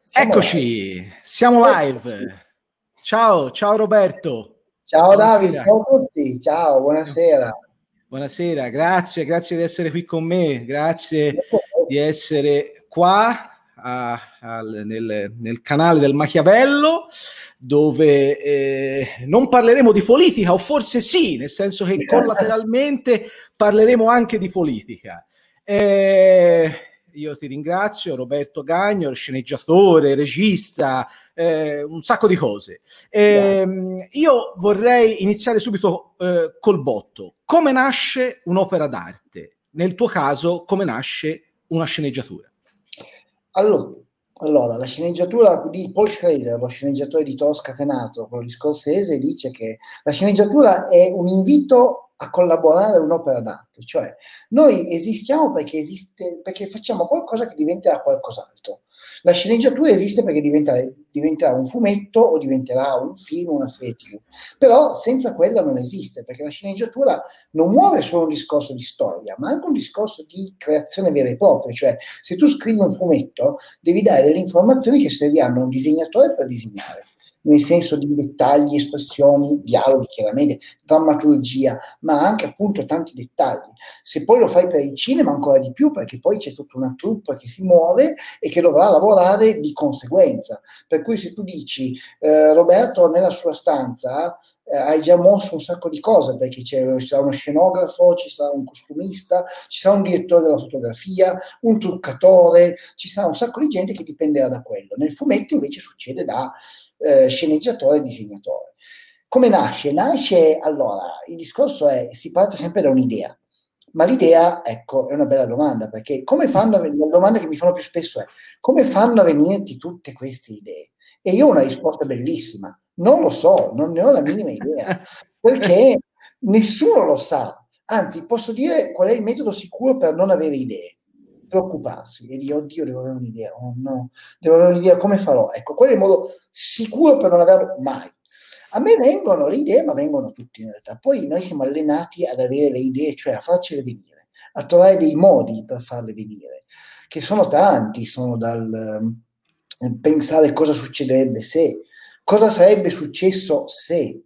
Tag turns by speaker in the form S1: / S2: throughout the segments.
S1: Siamo Eccoci, live. siamo live. Ciao, ciao Roberto.
S2: Ciao Davide, ciao a tutti. Ciao, buonasera.
S1: Buonasera, grazie, grazie di essere qui con me, grazie di essere qua a, a, nel, nel, canale del Machiavello dove eh, non parleremo di politica o forse sì, nel senso che collateralmente parleremo anche di politica. Eh, io ti ringrazio, Roberto Gagno, sceneggiatore, regista, eh, un sacco di cose. Eh, io vorrei iniziare subito eh, col botto. Come nasce un'opera d'arte? Nel tuo caso, come nasce una sceneggiatura?
S2: Allora, allora, la sceneggiatura di Paul Schrader, lo sceneggiatore di Toro Scatenato, quello di Scorsese, dice che la sceneggiatura è un invito a collaborare un'opera d'arte, cioè noi esistiamo perché, esiste, perché facciamo qualcosa che diventerà qualcos'altro. La sceneggiatura esiste perché diventerà, diventerà un fumetto o diventerà un film, una serie TV, però senza quella non esiste, perché la sceneggiatura non muove solo un discorso di storia, ma anche un discorso di creazione vera e propria, cioè se tu scrivi un fumetto devi dare delle informazioni che serviranno a un disegnatore per disegnare nel senso di dettagli, espressioni, dialoghi chiaramente, drammaturgia, ma anche appunto tanti dettagli. Se poi lo fai per il cinema ancora di più, perché poi c'è tutta una troupe che si muove e che dovrà lavorare di conseguenza. Per cui se tu dici eh, Roberto nella sua stanza eh, hai già mosso un sacco di cose perché ci sarà uno scenografo, ci sarà un costumista, ci sarà un direttore della fotografia, un truccatore, ci sarà un sacco di gente che dipenderà da quello. Nel fumetto invece succede da eh, sceneggiatore e disegnatore. Come nasce? Nasce, allora, il discorso è, si parte sempre da un'idea, ma l'idea, ecco, è una bella domanda, perché come fanno, la domanda che mi fanno più spesso è, come fanno a venirti tutte queste idee? E io ho una risposta bellissima, non lo so, non ne ho la minima idea, perché nessuno lo sa. Anzi, posso dire qual è il metodo sicuro per non avere idee preoccuparsi e dire oddio devo avere un'idea, oh no, devo avere un'idea, come farò? Ecco, quello è il modo sicuro per non averlo mai. A me vengono le idee, ma vengono tutti in realtà. Poi noi siamo allenati ad avere le idee, cioè a farcele venire, a trovare dei modi per farle venire, che sono tanti, sono dal um, pensare cosa succederebbe se, cosa sarebbe successo se,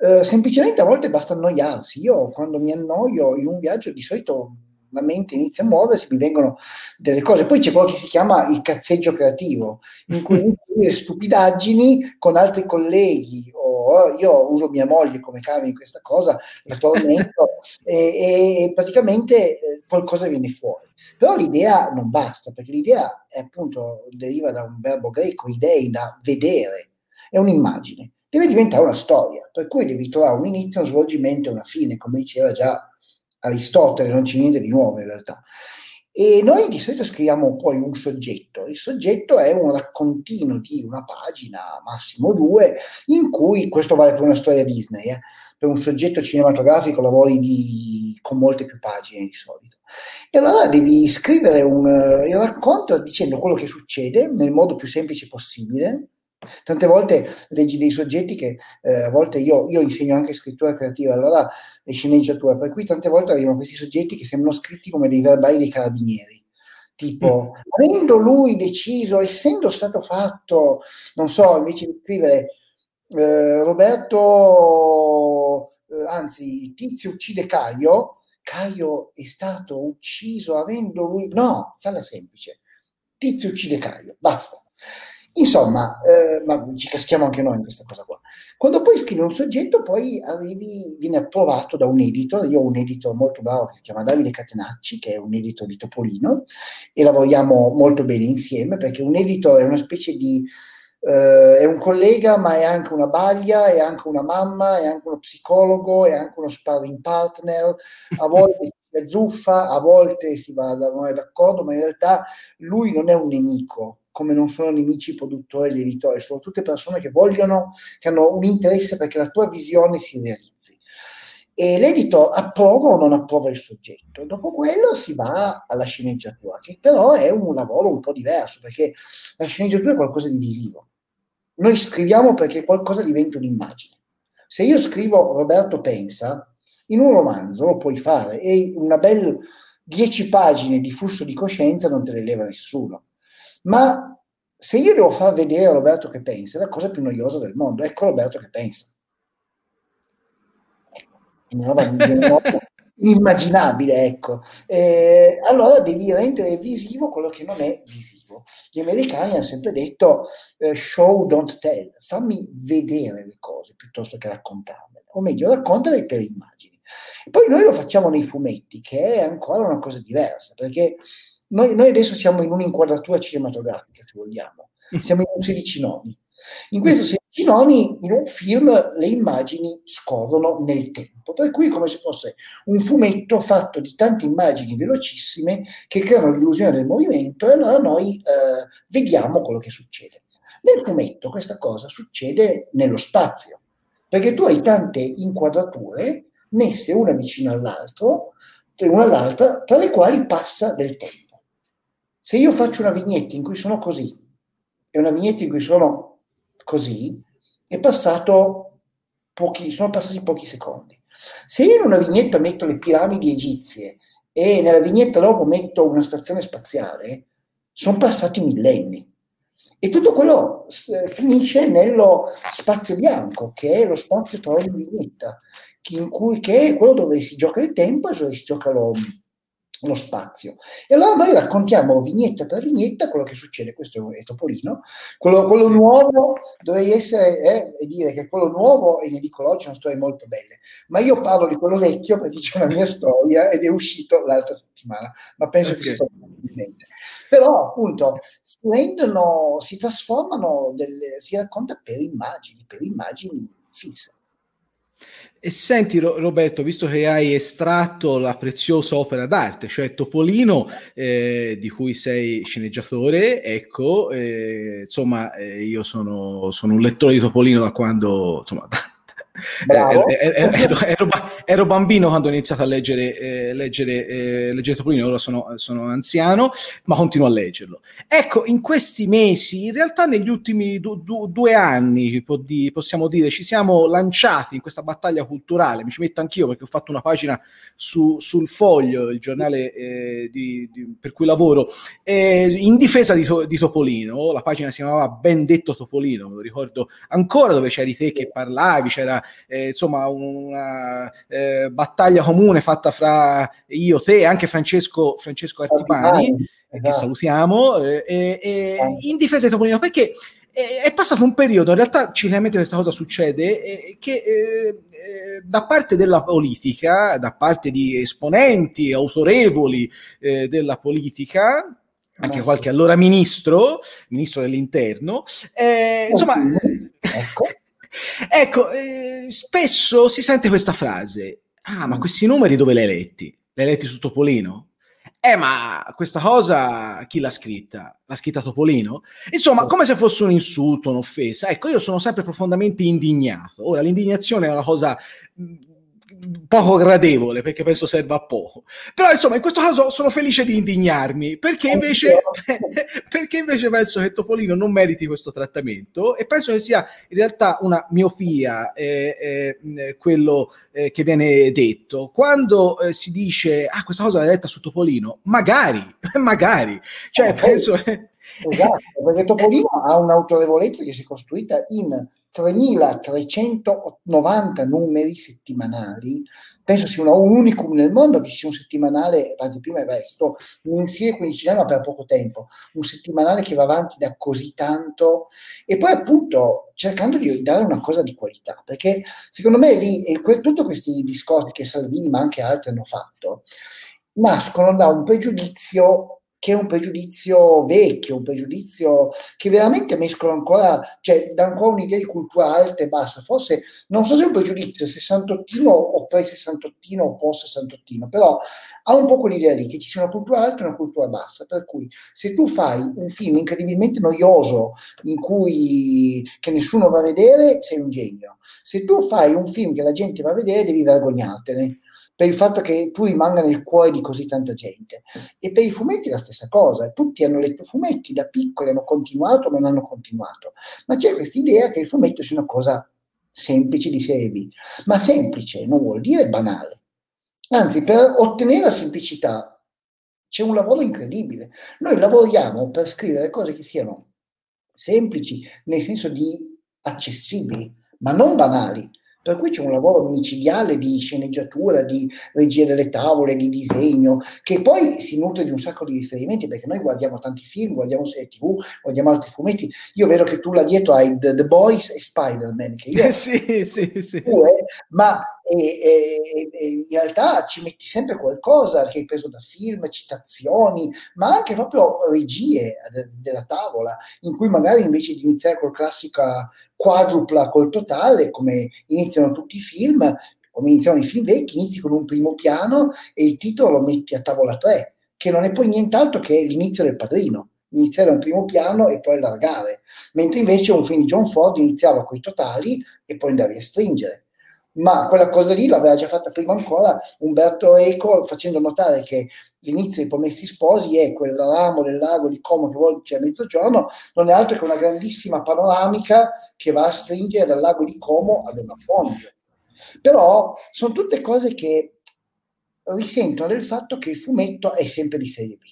S2: Uh, semplicemente a volte basta annoiarsi. Io quando mi annoio in un viaggio di solito la mente inizia a muoversi, mi vengono delle cose. Poi c'è quello che si chiama il cazzeggio creativo, in cui stupidaggini con altri colleghi, o io uso mia moglie come cave in questa cosa, la tormento e, e, praticamente eh, qualcosa viene fuori. Però l'idea non basta, perché l'idea è appunto deriva da un verbo greco, idei, da vedere, è un'immagine. Deve diventare una storia, per cui devi trovare un inizio, un svolgimento e una fine, come diceva già Aristotele, non c'è niente di nuovo in realtà. E noi di solito scriviamo poi un soggetto. Il soggetto è un raccontino di una pagina, massimo due, in cui, questo vale per una storia Disney, eh, per un soggetto cinematografico lavori di, con molte più pagine di solito. E allora devi scrivere un, uh, il racconto dicendo quello che succede nel modo più semplice possibile, Tante volte leggi dei soggetti che eh, a volte io, io, insegno anche scrittura creativa, allora e sceneggiatura, per cui tante volte arrivano questi soggetti che sembrano scritti come dei verbali dei carabinieri. Tipo, mm. avendo lui deciso, essendo stato fatto, non so, invece di scrivere eh, Roberto, eh, anzi, Tizio uccide Caio, Caio è stato ucciso avendo lui... No, falla semplice. Tizio uccide Caio, basta. Insomma, eh, ma ci caschiamo anche noi in questa cosa qua. Quando poi scrivi un soggetto, poi arrivi, viene approvato da un editor. Io ho un editor molto bravo che si chiama Davide Catenacci, che è un editor di Topolino, e lavoriamo molto bene insieme perché un editor è una specie di. Uh, è un collega, ma è anche una baglia, è anche una mamma, è anche uno psicologo, è anche uno sparring partner. A volte si zuffa, a volte si va non è d'accordo, ma in realtà lui non è un nemico, come non sono nemici produttori e editori, sono tutte persone che vogliono, che hanno un interesse perché la tua visione si realizzi. E l'editor approva o non approva il soggetto. Dopo quello si va alla sceneggiatura, che però è un lavoro un po' diverso, perché la sceneggiatura è qualcosa di visivo. Noi scriviamo perché qualcosa diventa un'immagine. Se io scrivo Roberto pensa, in un romanzo lo puoi fare e una bella dieci pagine di flusso di coscienza non te le leva nessuno ma se io devo far vedere a Roberto che pensa, è la cosa più noiosa del mondo. Ecco Roberto che pensa. Una roba inimmaginabile, ecco. Eh, allora devi rendere visivo quello che non è visivo. Gli americani hanno sempre detto eh, show, don't tell, fammi vedere le cose piuttosto che raccontarle, o meglio, raccontale per immagini. E poi noi lo facciamo nei fumetti, che è ancora una cosa diversa, perché noi, noi adesso siamo in un'inquadratura cinematografica, se vogliamo, siamo in un 16 noni. In questo 16 noni, in un film, le immagini scorrono nel tempo, per cui è come se fosse un fumetto fatto di tante immagini velocissime che creano l'illusione del movimento e allora noi eh, vediamo quello che succede. Nel fumetto questa cosa succede nello spazio, perché tu hai tante inquadrature messe una vicino all'altro, una all'altra, tra le quali passa del tempo. Se io faccio una vignetta in cui sono così e una vignetta in cui sono così, pochi, sono passati pochi secondi. Se io in una vignetta metto le piramidi egizie e nella vignetta dopo metto una stazione spaziale, sono passati millenni. E tutto quello finisce nello spazio bianco, che è lo spazio tra ogni vignetta, in cui, che è quello dove si gioca il tempo e dove si gioca lo, lo spazio. E allora noi raccontiamo vignetta per vignetta quello che succede, questo è Topolino, quello, quello sì. nuovo, dovrei essere eh, e dire che quello nuovo, e ne dico oggi, sono storie molto belle, ma io parlo di quello vecchio perché c'è una mia storia ed è uscito l'altra settimana, ma penso okay. che sia mente. Però appunto si rendono, si trasformano, delle, si racconta per immagini, per immagini fisse.
S1: E senti Roberto, visto che hai estratto la preziosa opera d'arte, cioè Topolino, eh, di cui sei sceneggiatore, ecco, eh, insomma, eh, io sono, sono, un lettore di Topolino da quando, insomma, ero, ero, ero, ero, bambino quando ho iniziato a leggere, eh, leggere, eh, leggere Topolino, ora sono, sono, anziano, ma continuo a leggerlo. Ecco, in questi mesi, in realtà negli ultimi du, du, due anni, possiamo dire, ci siamo lanciati in questa battaglia culturale, mi ci metto anch'io perché ho fatto una pagina su, sul Foglio, il giornale eh, di, di, per cui lavoro, eh, in difesa di, di, Topolino, la pagina si chiamava Ben detto Topolino, me lo ricordo ancora dove c'eri te che parlavi, c'era eh, insomma una eh, battaglia comune fatta fra io, te e anche Francesco, Francesco Artipani, eh, esatto. che salutiamo, eh, in difesa di Topolino, perché è passato un periodo, in realtà ciclicamente questa cosa succede, eh, che eh, da parte della politica, da parte di esponenti autorevoli eh, della politica, anche qualche allora ministro, ministro dell'interno, eh, insomma, ecco. Ecco, eh, spesso si sente questa frase, ah, ma mm. questi numeri dove li hai letti? Li hai letti su Topolino? Eh, ma questa cosa chi l'ha scritta? L'ha scritta Topolino? Insomma, come se fosse un insulto, un'offesa. Ecco, io sono sempre profondamente indignato. Ora, l'indignazione è una cosa poco gradevole perché penso serva a poco. Però insomma in questo caso sono felice di indignarmi perché invece, perché invece penso che Topolino non meriti questo trattamento e penso che sia in realtà una miopia eh, eh, quello eh, che viene detto. Quando eh, si dice ah questa cosa l'hai letta su Topolino, magari, magari, cioè eh, penso...
S2: Esatto, perché Topolino ha un'autorevolezza che si è costruita in 3.390 numeri settimanali, penso sia un unicum nel mondo che ci sia un settimanale, anzi prima era resto, insieme quindicinale ma per poco tempo, un settimanale che va avanti da così tanto e poi appunto cercando di dare una cosa di qualità, perché secondo me lì, e tutti questi discorsi che Salvini ma anche altri hanno fatto, nascono da un pregiudizio che è un pregiudizio vecchio, un pregiudizio che veramente mescola ancora, cioè dà ancora un'idea di cultura alta e bassa. Forse non so se è un pregiudizio sessantottino o pre-sessantottino o post-sessantottino, però ha un po' quell'idea lì che ci sia una cultura alta e una cultura bassa. Per cui se tu fai un film incredibilmente noioso in cui che nessuno va a vedere, sei un genio. Se tu fai un film che la gente va a vedere, devi vergognartene per il fatto che tu rimanga nel cuore di così tanta gente. E per i fumetti la stessa cosa, tutti hanno letto fumetti da piccoli, hanno continuato o non hanno continuato, ma c'è questa idea che il fumetto sia una cosa semplice di serie B, ma semplice non vuol dire banale. Anzi, per ottenere la semplicità c'è un lavoro incredibile. Noi lavoriamo per scrivere cose che siano semplici, nel senso di accessibili, ma non banali. Per cui c'è un lavoro micidiale di sceneggiatura, di regia delle tavole, di disegno, che poi si nutre di un sacco di riferimenti, perché noi guardiamo tanti film, guardiamo serie tv, guardiamo altri fumetti. Io vedo che tu là dietro hai The, The Boys e Spider-Man, che io...
S1: sì, sì, sì.
S2: Due, ma e, e, in realtà ci metti sempre qualcosa che hai preso da film, citazioni, ma anche proprio regie de, della tavola, in cui magari invece di iniziare col classica quadrupla col totale, come iniziano tutti i film, come iniziano i film vecchi, inizi con un primo piano e il titolo lo metti a tavola 3, che non è poi nient'altro che l'inizio del padrino iniziare un primo piano e poi allargare, mentre invece un film di John Ford iniziava con i totali e poi andavi a stringere ma quella cosa lì l'aveva già fatta prima ancora Umberto Eco facendo notare che l'inizio dei Promessi Sposi è quel ramo del lago di Como che volge a mezzogiorno, non è altro che una grandissima panoramica che va a stringere dal lago di Como ad una fonte. Però sono tutte cose che risentono del fatto che il fumetto è sempre di serie B.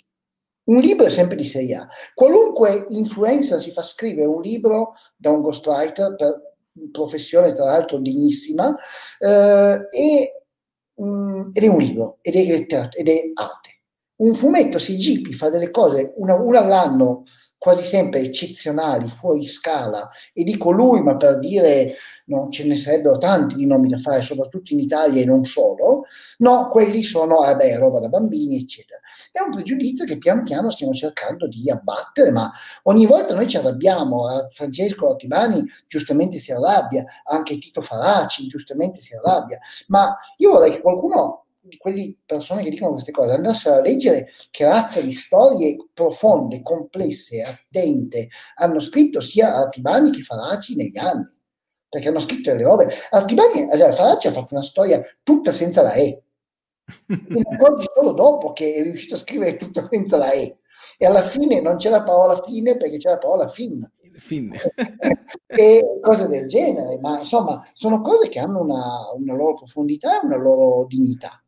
S2: Un libro è sempre di serie A. Qualunque influencer si fa scrivere un libro da un ghostwriter per professione tra l'altro dignissima, eh, e, mh, mm, ed è un libro, ed è ed è arte. Un fumetto, se Gipi fa delle cose una, una all'anno quasi sempre eccezionali, fuori scala, e dico lui, ma per dire no, ce ne sarebbero tanti di nomi da fare, soprattutto in Italia e non solo, no, quelli sono, eh beh, roba da bambini, eccetera. È un pregiudizio che pian piano stiamo cercando di abbattere, ma ogni volta noi ci arrabbiamo, Francesco Attibani giustamente si arrabbia, anche Tito Faraci giustamente si arrabbia, ma io vorrei che qualcuno di quelle persone che dicono queste cose andassero a leggere che razza di storie profonde, complesse, attente hanno scritto sia Artibani che Faraci negli anni. Perché hanno scritto delle robe. Artibani, Faraci ha fatto una storia tutta senza la E. Mi accorgi solo dopo che è riuscito a scrivere tutto senza la E. E alla fine non c'è la parola fine perché c'è la parola fin. fin. e cose del genere, ma insomma sono cose che hanno una, una loro profondità e una loro dignità.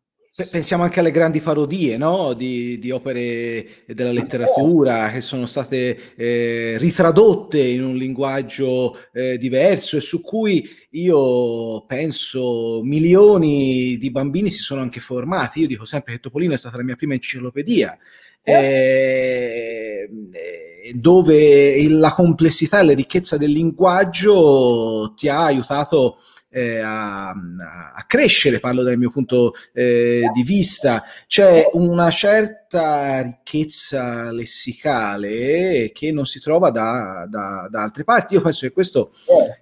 S1: Pensiamo anche alle grandi parodie no? di, di, opere della letteratura che sono state eh, ritradotte in un linguaggio eh, diverso e su cui io penso milioni di bambini si sono anche formati. Io dico sempre che Topolino è stata la mia prima enciclopedia. Eh, eh dove la complessità e la ricchezza del linguaggio ti ha aiutato eh, a, a, crescere, parlo dal mio punto eh, di vista, c'è una certa ricchezza lessicale che non si trova da, da, da altre parti. Io penso che questo,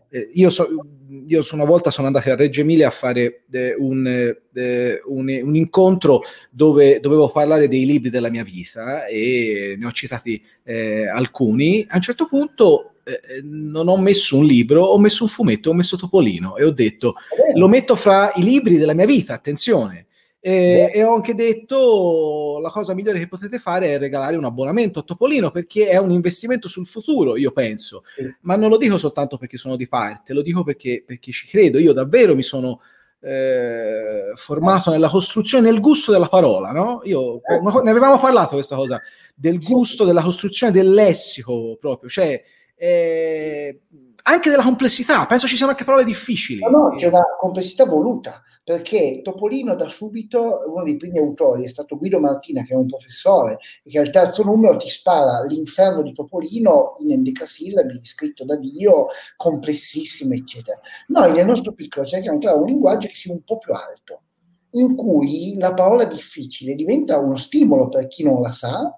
S1: eh, io, so, io una volta sono andato a Reggio Emilia a fare eh, un, eh, un, un, incontro dove dovevo parlare dei libri della mia vita e ne ho citati eh, alcuni. A un certo punto eh, non ho messo un libro, ho messo un fumetto, ho messo Topolino e ho detto lo metto fra i libri della mia vita, attenzione. E, e, ho anche detto la cosa migliore che potete fare è regalare un abbonamento a Topolino perché è un investimento sul futuro, io penso. Ma non lo dico soltanto perché sono di parte, lo dico perché, perché ci credo. Io davvero mi sono eh, formato nella costruzione, nel gusto della parola, no? Io, ne avevamo parlato questa cosa, del gusto della costruzione del lessico proprio, cioè eh, anche della complessità. Penso ci siano anche parole difficili.
S2: No, no, c'è una complessità voluta, perché Topolino da subito, uno dei primi autori è stato Guido Martina, che è un professore, e che al terzo numero ti spara l'inferno di Topolino in endecasillabi, scritto da Dio, complessissimo, eccetera. Noi nel nostro piccolo cerchiamo di trovare un linguaggio che sia un po' più alto, in cui la parola difficile diventa uno stimolo per chi non la sa,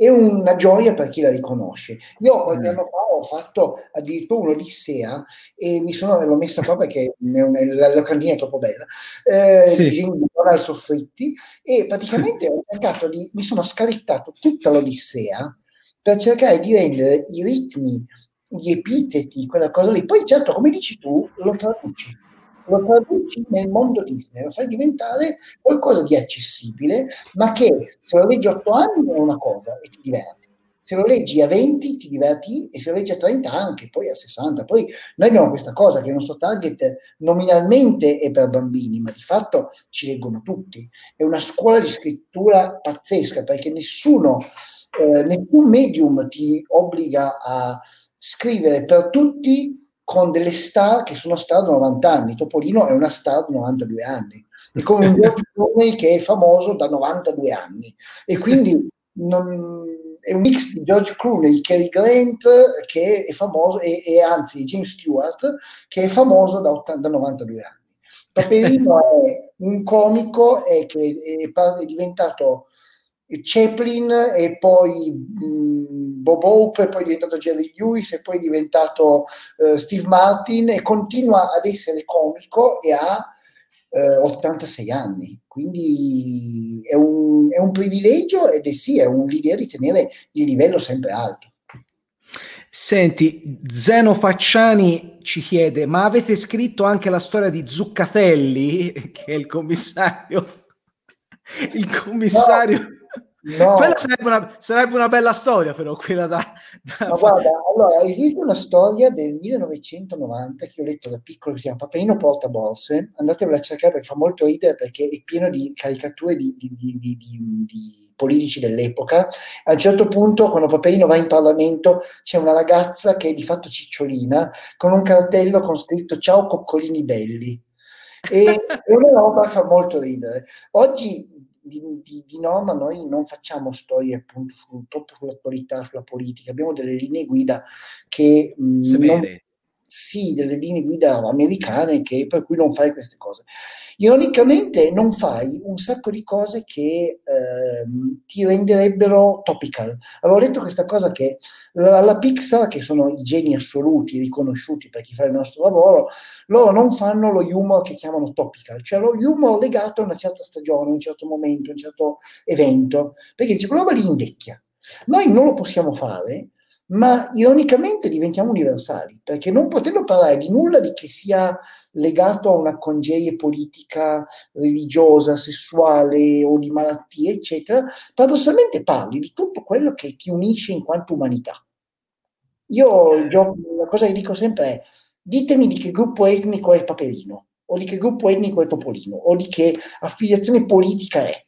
S2: e una gioia per chi la riconosce. Io qualche mm. anno fa ho fatto addirittura un'Odissea e mi sono l'ho messa qua perché la locandina è troppo bella. Eh, sì. Disegno di Donald Soffritti e praticamente ho cercato di mi sono scaricato tutta l'Odissea per cercare di rendere i ritmi, gli epiteti, quella cosa lì. Poi certo, come dici tu, lo traduci lo traduci nel mondo Disney, lo fai diventare qualcosa di accessibile, ma che se lo leggi a 8 anni è una cosa e ti diverti. Se lo leggi a 20 ti diverti e se lo leggi a 30 anche, poi a 60. Poi noi abbiamo questa cosa che il nostro target nominalmente è per bambini, ma di fatto ci leggono tutti. È una scuola di scrittura pazzesca perché nessuno, eh, nessun medium ti obbliga a scrivere per tutti con delle star che sono star da 90 anni. Topolino è una star da 92 anni. È come un George che è famoso da 92 anni. E quindi non, è un mix di George Clooney, Cary Grant, che è famoso, e, e anzi James Stewart, che è famoso da, 80, da 92 anni. Paperino è un comico e che è, è diventato Chaplin e poi mh, Bob Hope e poi è diventato Jerry Lewis e poi è diventato uh, Steve Martin e continua ad essere comico e ha uh, 86 anni quindi è un, è un privilegio ed è sì, è un'idea di tenere il livello sempre alto.
S1: Senti, Zeno Facciani ci chiede: ma avete scritto anche la storia di Zuccatelli, che è il commissario? Il commissario. No No. Quella sarebbe una, sarebbe una, bella storia, però, quella da,
S2: da... Ma guarda, allora, esiste una storia del 1990 che ho letto da piccolo, che si chiama Paperino Portaborse, andatevela a cercare perché fa molto ridere perché è pieno di caricature di, di, di, di, politici dell'epoca. A un certo punto, quando Paperino va in Parlamento, c'è una ragazza che è di fatto cicciolina, con un cartello con scritto Ciao coccolini belli. E è una roba che fa molto ridere. Oggi di, di, di, norma noi non facciamo storie appunto su, troppo sull'attualità, sulla politica, abbiamo delle linee guida che...
S1: Non,
S2: sì, delle linee guida americane che, per cui non fai queste cose. Ironicamente non fai un sacco di cose che eh, ti renderebbero topical. Avevo letto questa cosa che la, la, Pixar, che sono i geni assoluti, riconosciuti per chi fa il nostro lavoro, loro non fanno lo humor che chiamano topical, cioè lo humor legato a una certa stagione, un certo momento, un certo evento, perché dice quella roba lì invecchia. Noi non lo possiamo fare ma ironicamente diventiamo universali, perché non potendo parlare di nulla di che sia legato a una congerie politica, religiosa, sessuale o di malattie, eccetera, paradossalmente parli di tutto quello che ti unisce in quanto umanità. Io, io la cosa che dico sempre è, ditemi di che gruppo etnico è Paperino, o di che gruppo etnico è Topolino, o di che affiliazione politica è.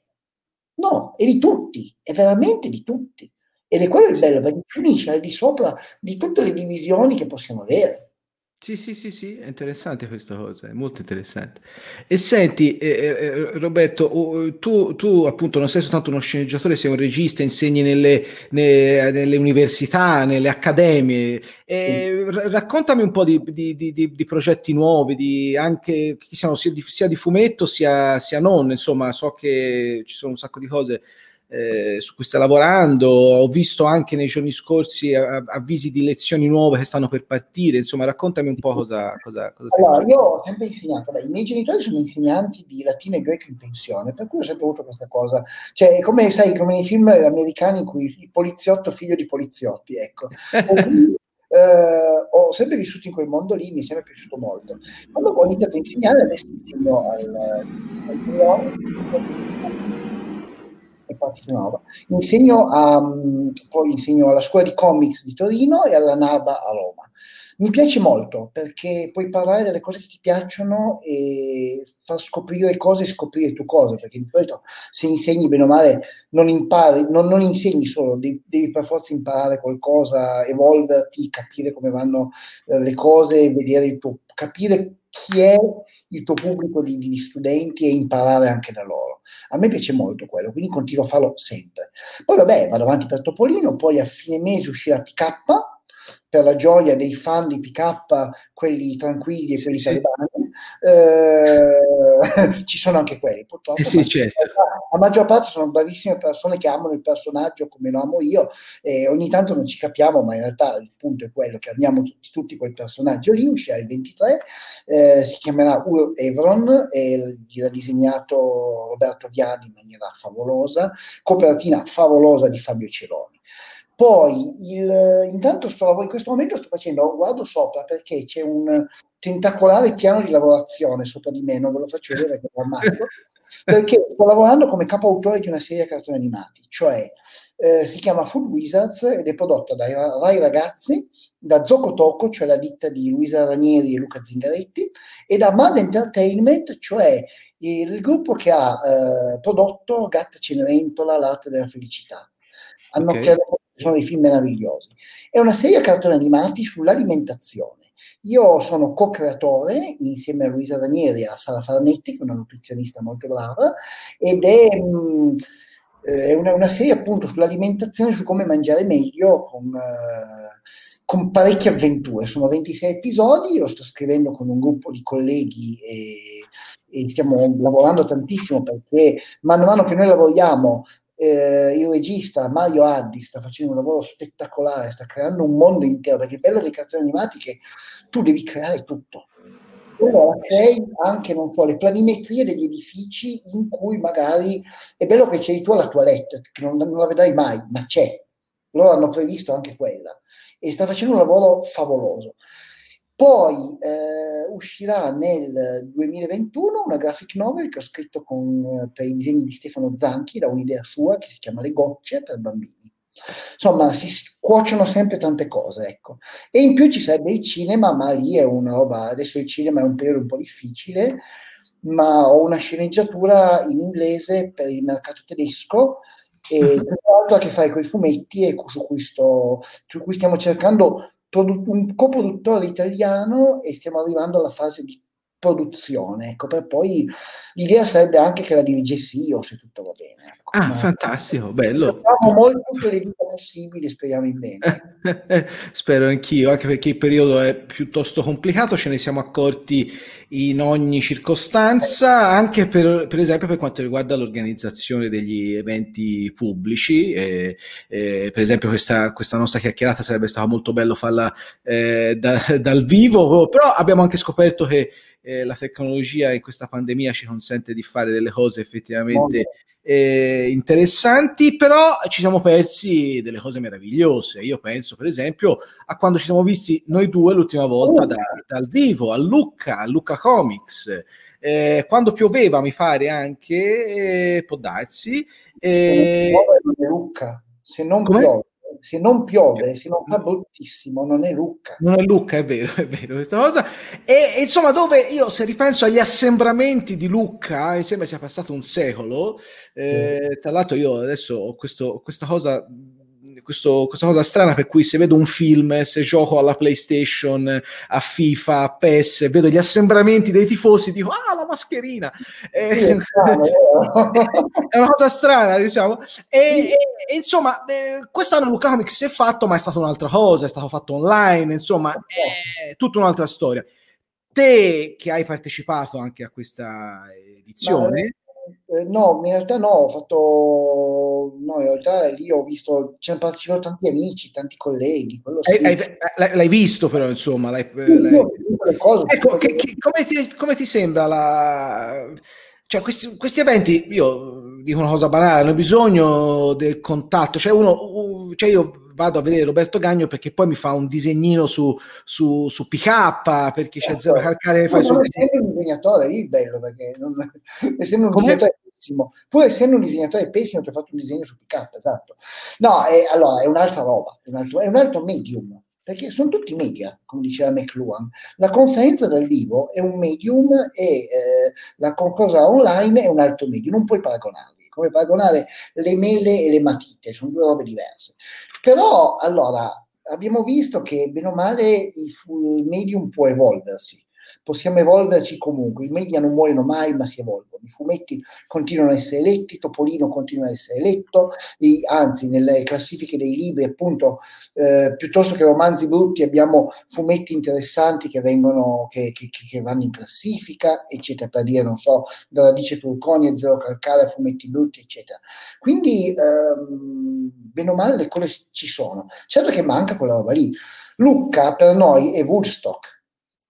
S2: No, è di tutti, è veramente di tutti. Ed è quello il bello, perché finisce al di sopra di tutte le divisioni che possiamo avere.
S1: Sì, sì, sì, sì, è interessante questa cosa, è molto interessante. E senti, eh, eh, eh Roberto, tu, tu, appunto non sei soltanto uno sceneggiatore, sei un regista, insegni nelle, nelle, nelle università, nelle accademie. Eh, sì. Raccontami un po' di, di, di, di progetti nuovi, anche siano, sia, sia, di, fumetto sia, sia non, insomma, so che ci sono un sacco di cose eh, su cui sta lavorando. Ho visto anche nei giorni scorsi avvisi di lezioni nuove che stanno per partire. Insomma, raccontami un po' cosa, cosa, cosa
S2: stai allora, Io ho sempre insegnato, beh, i miei genitori sono insegnanti di latino e greco in pensione, per cui ho sempre avuto questa cosa. Cioè, come sai, come nei film americani in cui il poliziotto figlio di poliziotti, ecco. Uh, ho sempre vissuto in quel mondo lì, mi è sempre piaciuto molto. Quando ho iniziato a insegnare, adesso insegno al, al e partita nuova. Insegno a, poi insegno alla scuola di comics di Torino e alla NABA a Roma. Mi piace molto perché puoi parlare delle cose che ti piacciono e far scoprire cose e scoprire tu cose, perché di solito se insegni bene o male non impari, non, non insegni solo, devi, devi, per forza imparare qualcosa, evolverti, capire come vanno eh, le cose, vedere il tuo, capire chi è il tuo pubblico di, di, studenti e imparare anche da loro. A me piace molto quello, quindi continuo a farlo sempre. Poi vabbè, vado avanti per Topolino, poi a fine mese uscirà PK, per la gioia dei fan di PK, quelli tranquilli e quelli sì, talebani, eh, ci sono anche quelli purtroppo.
S1: Eh sì, certo.
S2: La maggior parte sono bravissime persone che amano il personaggio come lo amo io e ogni tanto non ci capiamo, ma in realtà il punto è quello che amiamo tutti, tutti quel personaggio lì, uscirà il 23, eh, si chiamerà Ur Evron e l'ha disegnato Roberto Viani in maniera favolosa, copertina favolosa di Fabio Ceroni. Poi, il, intanto sto, in questo momento sto facendo, guardo sopra perché c'è un tentacolare piano di lavorazione sopra di me, non ve lo faccio vedere perché è drammatico, perché sto lavorando come capo autore di una serie di cartoni animati, cioè eh, si chiama Food Wizards ed è prodotta dai Rai Ragazzi, da Zocotoco, cioè la ditta di Luisa Ranieri e Luca Zingaretti, e da Mad Entertainment, cioè il gruppo che ha eh, prodotto Gatta Cenerentola, l'arte della felicità. Hanno okay. creato sono dei film meravigliosi. È una serie a cartoni animati sull'alimentazione. Io sono co-creatore insieme a Luisa Ranieri e a Sara Farnetti, che è una nutrizionista molto brava, ed è, mh, eh, è una, una, serie appunto sull'alimentazione, su come mangiare meglio con, uh, con parecchie avventure. Sono 26 episodi, lo sto scrivendo con un gruppo di colleghi e, e stiamo lavorando tantissimo perché mano a mano che noi lavoriamo eh, il regista Mario Addi sta facendo un lavoro spettacolare, sta creando un mondo intero, perché il bello dei cartoni animati tu devi creare tutto. Allora crei anche, non so, le planimetrie degli edifici in cui magari è bello che c'è tu la toilette, che non, non la vedrai mai, ma c'è. Loro hanno previsto anche quella e sta facendo un lavoro favoloso. Poi eh, uscirà nel 2021 una graphic novel che ho scritto con, per i disegni di Stefano Zanchi, da un'idea sua, che si chiama Le gocce per bambini. Insomma, si cuociono sempre tante cose, ecco. E in più ci sarebbe il cinema, ma lì è una roba, adesso il cinema è un periodo un po' difficile, ma ho una sceneggiatura in inglese per il mercato tedesco e tra l'altro ha a che fare con i fumetti e su cui, sto, su cui stiamo cercando un coproduttore italiano e stiamo arrivando alla fase di produzione. Ecco, per poi l'idea sarebbe anche che la dirigessi io, se tutto va bene. Ecco.
S1: Ah, Ma fantastico, bello.
S2: Facciamo molto le possibili, speriamo in bene.
S1: Spero anch'io, anche perché il periodo è piuttosto complicato, ce ne siamo accorti in ogni circostanza, anche per, per esempio per quanto riguarda l'organizzazione degli eventi pubblici. Eh, eh, per esempio questa, questa, nostra chiacchierata sarebbe stato molto bello farla eh, da, dal vivo, però abbiamo anche scoperto che eh, la tecnologia in questa pandemia ci consente di fare delle cose effettivamente eh, interessanti, però ci siamo persi delle cose meravigliose. Io penso, per esempio, a quando ci siamo visti noi due l'ultima volta da, dal vivo a Lucca, a Lucca Comics. Eh, quando pioveva, mi pare anche, eh, può darsi.
S2: Eh, Lucca, se non Come? piove se non piove, se non fa bruttissimo, non è Lucca.
S1: Non è Lucca, è vero, è vero questa cosa. E, insomma, dove io se ripenso agli assembramenti di Lucca, mi sembra sia passato un secolo. Eh, tra l'altro, io adesso ho questo, questa cosa questo, questa cosa strana per cui se vedo un film, se gioco alla PlayStation, a FIFA, a PES, vedo gli assembramenti dei tifosi, dico ah la mascherina! Eh, è una cosa strana, diciamo. E, e, e insomma, eh, quest'anno Luca Comics si è fatto, ma è stata un'altra cosa, è stato fatto online, insomma, è tutta un'altra storia. Te che hai partecipato anche a questa edizione,
S2: eh, no, in realtà no, ho fatto, no, in realtà lì ho visto, ci hanno partecipato tanti amici, tanti colleghi.
S1: Sì. Hai, hai, l'hai visto però, insomma. L'hai, sì, l'hai... Cose, ecco, che, che, come, ti, come, ti, sembra la... Cioè, questi, questi, eventi, io dico una cosa banale, hanno bisogno del contatto, cioè uno, cioè io vado a vedere Roberto Gagno perché poi mi fa un disegnino su, su, su PK, perché c'è zero calcare.
S2: Fai non essendo un disegnatore, lì bello, perché non, essendo un disegnatore pessimo, pur essendo un disegnatore pessimo, ti ho fatto un disegno su PK, esatto. No, è, allora, è un'altra roba, è un altro, è un altro medium perché sono tutti media, come diceva McLuhan. La conferenza dal vivo è un medium e eh, la cosa online è un altro medium, non puoi paragonarli come paragonare le mele e le matite, sono due robe diverse. Però, allora, abbiamo visto che, bene o male, il, il medium può evolversi possiamo evolverci comunque. I media non muoiono mai, ma si evolvono. I fumetti continuano a essere letti, Topolino continua a essere letto, e, anzi, nelle classifiche dei libri, appunto, eh, piuttosto che romanzi brutti, abbiamo fumetti interessanti che vengono, che, che, che vanno in classifica, eccetera, per dire, non so, da Radice Turconi e Zero Calcare, fumetti brutti, eccetera. Quindi, ehm, bene o male, le cose ci sono. Certo che manca quella roba lì. Lucca per noi è Woodstock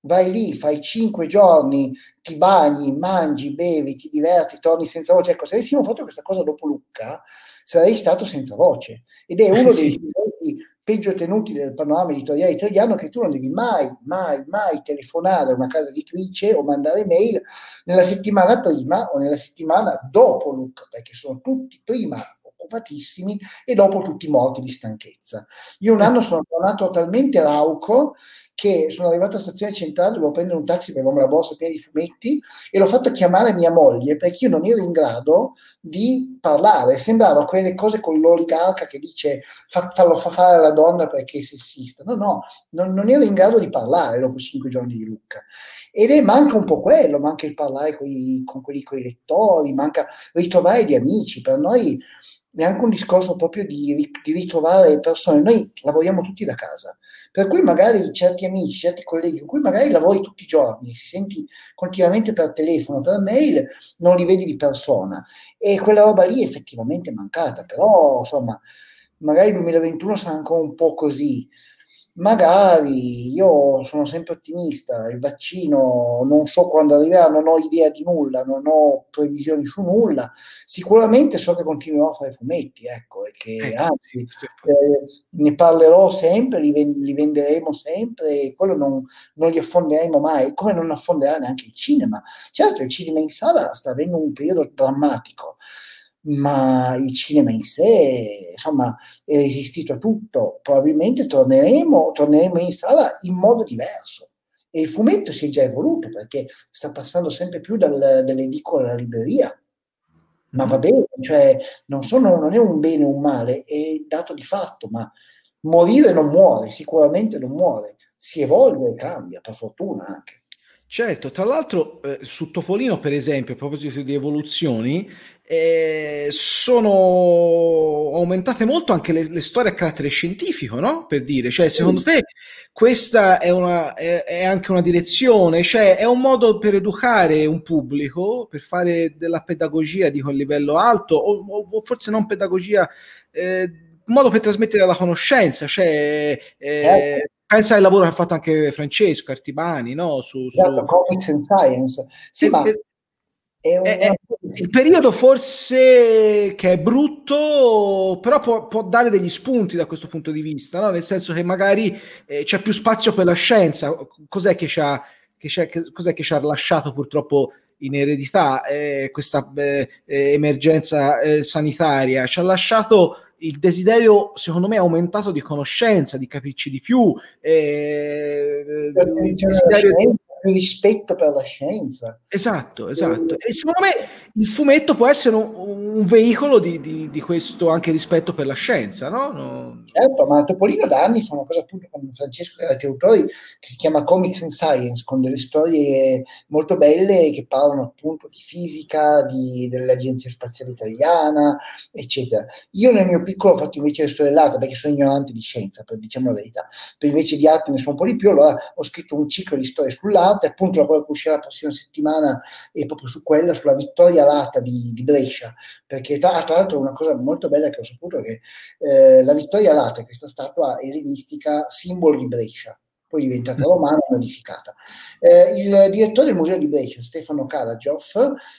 S2: vai lì, fai cinque giorni, ti bagni, mangi, bevi, ti diverti, torni senza voce. Ecco, se avessimo fatto questa cosa dopo Lucca, sarei stato senza voce. Ed è uno sì. dei peggio tenuti del panorama editoriale italiano che tu non devi mai, mai, mai telefonare a una casa editrice o mandare mail nella settimana prima o nella settimana dopo Lucca, perché sono tutti prima occupatissimi e dopo tutti morti di stanchezza. Io un anno sono tornato talmente rauco che sono arrivato a stazione centrale, dovevo prendere un taxi per avere la borsa piena di fumetti e l'ho fatto chiamare mia moglie perché io non ero in grado di parlare. Sembrava quelle cose con l'oligarca che dice fa, lo fa fare alla donna perché è sessista. No, no, non, non ero in grado di parlare dopo cinque giorni di Lucca. Ed è manca un po' quello, manca il parlare coi, con quelli con i lettori, manca ritrovare gli amici. Per noi è anche un discorso proprio di, di, ritrovare persone. Noi lavoriamo tutti da casa, per cui magari certi amici, certi colleghi con cui magari lavori tutti i giorni, si senti continuamente per telefono, per mail, non li vedi di persona. E quella roba lì effettivamente è mancata, però insomma, magari il 2021 sarà ancora un po' così magari io sono sempre ottimista, il vaccino non so quando arriverà, non ho idea di nulla, non ho previsioni su nulla, sicuramente so che continuerò a fare fumetti, ecco, e che eh, anzi eh, ne parlerò sempre, li, li, venderemo sempre, quello non, non li affonderemo mai, come non affonderà neanche il cinema. Certo, il cinema in sala sta avendo un periodo drammatico, ma il cinema in sé, insomma, è resistito a tutto. Probabilmente torneremo, torneremo in sala in modo diverso. E il fumetto si è già evoluto perché sta passando sempre più dal, dall'edicolo alla libreria. Ma va bene, cioè non, sono, non è un bene o un male, è dato di fatto, ma morire non muore, sicuramente non muore, si evolve e cambia, per fortuna anche.
S1: Certo, tra l'altro eh, su Topolino, per esempio, a proposito di evoluzioni, eh, sono aumentate molto anche le, le, storie a carattere scientifico, no? Per dire, cioè, secondo te questa è, una, è, è, anche una direzione, cioè è un modo per educare un pubblico, per fare della pedagogia di quel livello alto, o, o forse non pedagogia, eh, un modo per trasmettere la conoscenza, cioè... Eh, certo pensa al lavoro che ha fatto anche Francesco Artibani, no? Su,
S2: su... Esatto, Comics and Science. Sì,
S1: è,
S2: ma
S1: è, un... è, il periodo forse che è brutto, però può, può, dare degli spunti da questo punto di vista, no? nel senso che magari eh, c'è più spazio per la scienza. Cos'è che ci ha, che che, cos'è che ci ha lasciato purtroppo in eredità eh, questa eh, emergenza eh, sanitaria? Ci ha lasciato il desiderio, secondo me, aumentato di conoscenza, di capirci di più. Eh,
S2: il desiderio di rispetto per la scienza.
S1: Esatto, esatto. E secondo me il fumetto può essere un, un veicolo di, di, di, questo anche rispetto per la scienza, no? no?
S2: Certo, ma Topolino da anni fa una cosa appunto con Francesco e altri autori che si chiama Comics and Science, con delle storie molto belle che parlano appunto di fisica, di, dell'Agenzia Spaziale Italiana, eccetera. Io nel mio piccolo ho fatto invece le storie dell'arte perché sono ignorante di scienza, per diciamo la verità. Per invece di arte ne so un po' di più, allora ho scritto un ciclo di storie sull'arte Lata, appunto la che uscirà la prossima settimana è proprio su quella, sulla vittoria Lata di, di Brescia, perché tra, tra, l'altro una cosa molto bella che ho saputo è che eh, la vittoria Lata, questa statua ellenistica, simbolo di Brescia, poi diventata romana e modificata. Eh, il direttore del museo di Brescia, Stefano Karagioff,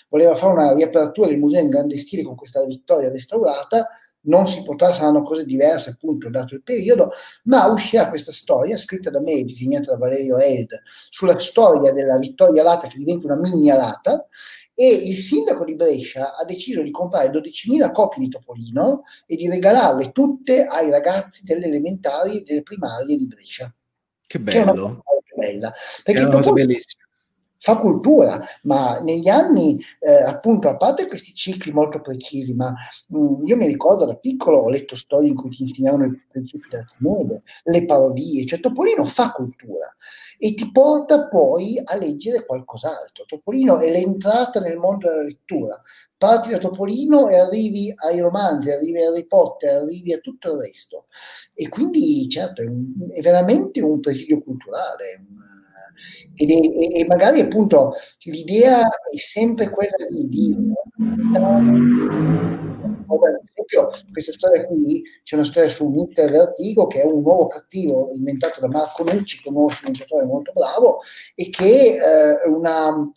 S2: voleva fare una riapertura del museo in grande stile con questa vittoria restaurata, non si potrà, saranno cose diverse appunto dato il periodo, ma uscirà questa storia scritta da me, disegnata da Valerio Eld, sulla storia della Vittoria Lata che diventa una mini alata e il sindaco di Brescia ha deciso di comprare 12.000 copie di Topolino e di regalarle tutte ai ragazzi delle elementari e delle primarie di Brescia.
S1: Che bello! Che è una cosa
S2: bella. Perché è una cosa bellissima fa cultura, ma negli anni, eh, appunto, a parte questi cicli molto precisi, ma mh, mm, io mi ricordo da piccolo ho letto storie in cui ti insegnavano i principi dell'Archimede, le parodie, cioè Topolino fa cultura e ti porta poi a leggere qualcos'altro. Topolino è l'entrata nel mondo della lettura. Parti da Topolino e arrivi ai romanzi, arrivi a Harry Potter, arrivi a tutto il resto. E quindi, certo, è, un, è veramente un presidio culturale, un, è, e magari appunto l'idea è sempre quella di, di per esempio questa storia qui c'è una storia su Mitter Vertigo che è un nuovo cattivo inventato da Marco Nucci è un sceneggiatore molto bravo e che eh, una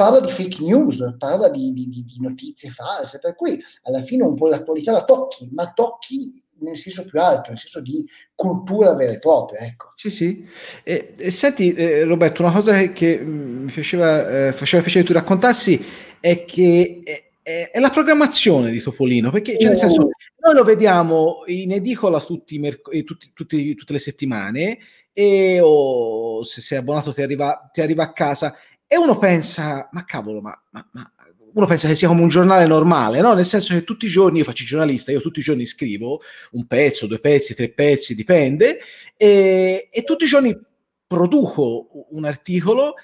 S2: parla di fake news, parla di, di, di, notizie false, per cui alla fine un po' l'attualità la tocchi, ma tocchi nel senso più alto, nel senso di cultura vera e propria. Ecco.
S1: Sì, sì. E, e senti, eh, Roberto, una cosa che, che mm, mi faceva, eh, faceva piacere che tu raccontassi è che è, è, è, la programmazione di Topolino, perché cioè, nel senso, noi lo vediamo in edicola tutti, merc- eh, tutti, tutti, tutte le settimane e o se sei abbonato ti arriva, ti arriva a casa e uno pensa, ma cavolo, ma, ma, ma, uno pensa che sia come un giornale normale, no? Nel senso che tutti i giorni io faccio il giornalista, io tutti i giorni scrivo un pezzo, due pezzi, tre pezzi, dipende, e, e tutti i giorni produco un articolo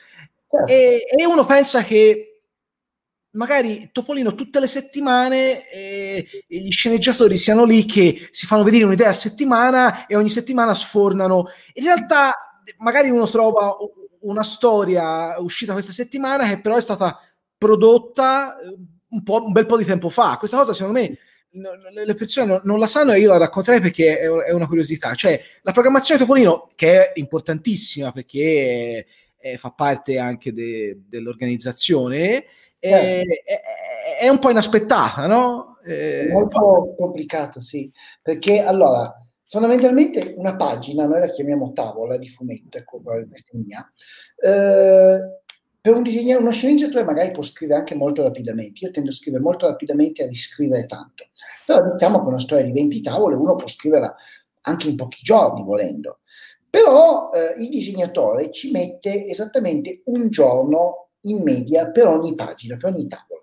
S1: certo. e, e, uno pensa che magari Topolino tutte le settimane eh, gli sceneggiatori siano lì che si fanno vedere un'idea a settimana e ogni settimana sfornano. In realtà magari uno trova una storia uscita questa settimana che però è stata prodotta eh, un, po', un bel po' di tempo fa. Questa cosa secondo me le persone non, la sanno e io la racconterei perché è, una curiosità. Cioè, la programmazione Topolino, che è importantissima perché è, fa parte anche de, dell'organizzazione, è, certo. è, è, un po' inaspettata, no?
S2: È molto complicata, sì. Perché allora, fondamentalmente una pagina, noi la chiamiamo tavola di fumetto, ecco, questa è mia, eh, per un disegnare uno sceneggiatore magari può scrivere anche molto rapidamente. Io tendo a scrivere molto rapidamente e a riscrivere tanto. Però diciamo che una storia di 20 tavole uno può scriverla anche in pochi giorni volendo. Però eh, il disegnatore ci mette esattamente un giorno in media per ogni pagina, per ogni tavola.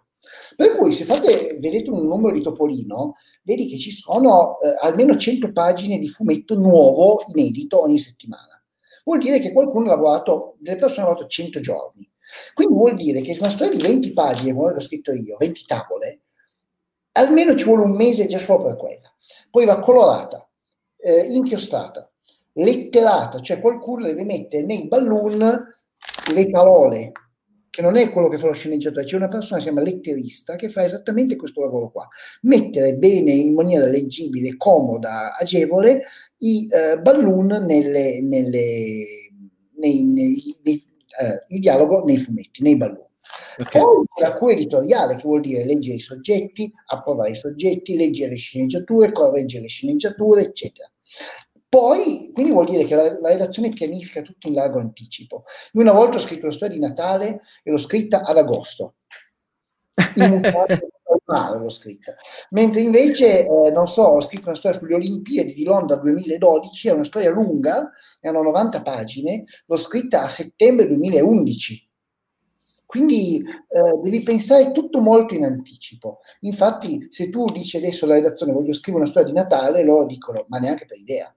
S2: Per cui se fate, vedete un numero di Topolino, vedi che ci sono eh, almeno 100 pagine di fumetto nuovo, inedito ogni settimana. Vuol dire che qualcuno ha lavorato, delle persone hanno lavorato 100 giorni. Quindi vuol dire che una storia di 20 pagine, come l'ho scritto io, 20 tavole, almeno ci vuole un mese già solo per quella. Poi va colorata, eh, inchiostata, letterata, cioè qualcuno deve mettere nei balloon le parole, che non è quello che fa lo sceneggiatore, c'è una persona che si chiama letterista che fa esattamente questo lavoro qua, mettere bene in maniera leggibile, comoda, agevole i eh, balloon nelle, nelle, nei, nei, nei, eh, il dialogo nei fumetti, nei balloon. Okay. Poi la cura editoriale, che vuol dire leggere i soggetti, approvare i soggetti, leggere le sceneggiature, correggere le sceneggiature, eccetera. Poi, quindi vuol dire che la, la, redazione pianifica tutto in largo anticipo. Io una volta ho scritto la storia di Natale e l'ho scritta ad agosto. In male l'ho scritta. Mentre invece, eh, non so, ho scritto una storia sulle Olimpiadi di Londra 2012, è una storia lunga, erano 90 pagine, l'ho scritta a settembre 2011. Quindi eh, devi pensare tutto molto in anticipo. Infatti, se tu dici adesso alla redazione voglio scrivere una storia di Natale, loro dicono ma neanche per idea.